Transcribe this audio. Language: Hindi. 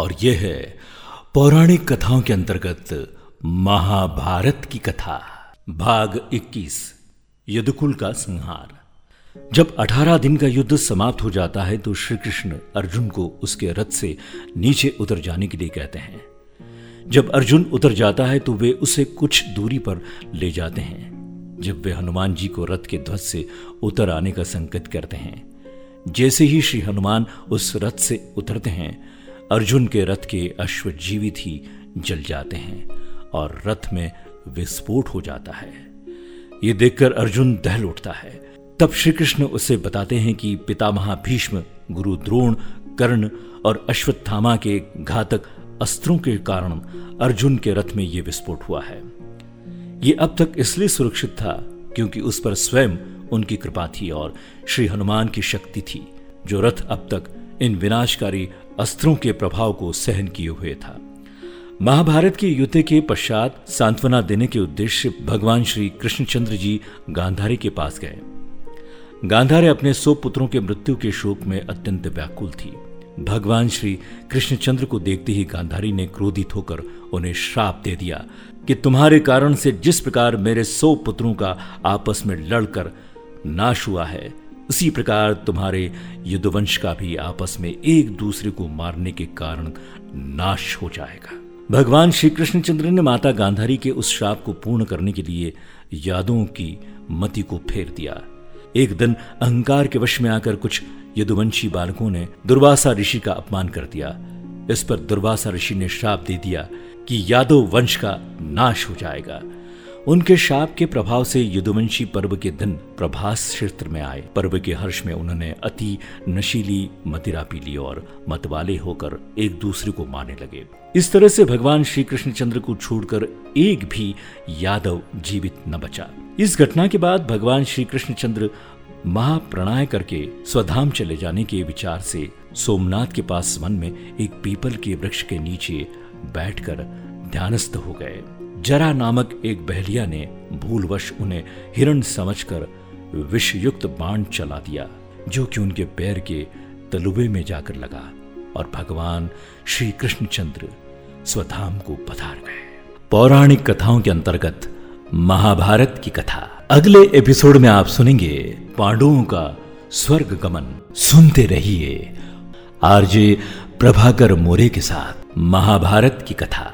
और यह है पौराणिक कथाओं के अंतर्गत महाभारत की कथा, भाग 21 यदुकुल का संहार। जब 18 दिन का युद्ध समाप्त हो जाता है तो श्री कृष्ण अर्जुन को उसके रथ से नीचे उतर जाने के लिए कहते हैं। जब अर्जुन उतर जाता है तो वे उसे कुछ दूरी पर ले जाते हैं। जब वे हनुमान जी को रथ के ध्वज से उतर आने का संकेत करते हैं, जैसे ही श्री हनुमान उस रथ से उतरते हैं अर्जुन के रथ के अश्व जीवित ही जल जाते हैं और रथ में विस्फोट हो जाता है। ये देखकर अर्जुन दहल उठता है। तब श्री कृष्ण उसे बताते हैं कि पितामह भीष्म, गुरु द्रोण, कर्ण और अश्वत्थामा के घातक अस्त्रों के कारण अर्जुन के रथ में यह विस्फोट हुआ है। ये अब तक इसलिए सुरक्षित था क्योंकि उस पर स्वयं उनकी कृपा थी और श्री हनुमान की शक्ति थी, जो रथ अब तक इन विनाशकारी अस्त्रों के प्रभाव को सहन किए हुए था। महाभारत के युद्ध के पश्चात सांत्वना देने के उद्देश्य भगवान श्री कृष्णचंद्र जी गांधारी के पास गए। गांधारी अपने सौ पुत्रों के मृत्यु के शोक में अत्यंत व्याकुल थी। भगवान श्री कृष्णचंद्र को देखते ही गांधारी ने क्रोधित होकर उन्हें श्राप दे दिया कि तुम्हारे कारण से जिस प्रकार मेरे सौ पुत्रों का आपस में लड़कर नाश हुआ है उसी प्रकार तुम्हारे युद्धवंश का भी आपस में एक दूसरे को मारने के कारण नाश हो जाएगा। भगवान श्री कृष्णचंद्र ने माता गांधारी के उस श्राप को पूर्ण करने के लिए यादों की मति को फेर दिया। एक दिन अहंकार के वश में आकर कुछ यदुवंशी बालकों ने दुर्वासा ऋषि का अपमान कर दिया। इस पर दुर्वासा ऋषि ने श्राप दे दिया कि यादव वंश का नाश हो जाएगा। उनके शाप के प्रभाव से युद्धवंशी पर्व के दिन प्रभास क्षेत्र में आए। पर्व के हर्ष में उन्होंने अति नशीली मदिरा पी ली और मतवाले होकर एक दूसरे को मारने लगे। इस तरह से भगवान श्री कृष्णचंद्र को छोड़कर एक भी यादव जीवित न बचा। इस घटना के बाद भगवान श्री कृष्णचंद्र महाप्रणाय करके स्वधाम चले जाने के विचार से सोमनाथ के पास मन में एक पीपल के वृक्ष के नीचे बैठकर ध्यानस्थ हो गए। जरा नामक एक बहलिया ने भूलवश उन्हें हिरण समझकर विषयुक्त बाण चला दिया, जो कि उनके पैर के तलुबे में जाकर लगा और भगवान श्री कृष्णचंद्र स्वधाम को पधार गए। पौराणिक कथाओं के अंतर्गत महाभारत की कथा। अगले एपिसोड में आप सुनेंगे पांडवों का स्वर्ग गमन। सुनते रहिए आरजे प्रभाकर मोरे के साथ महाभारत की कथा।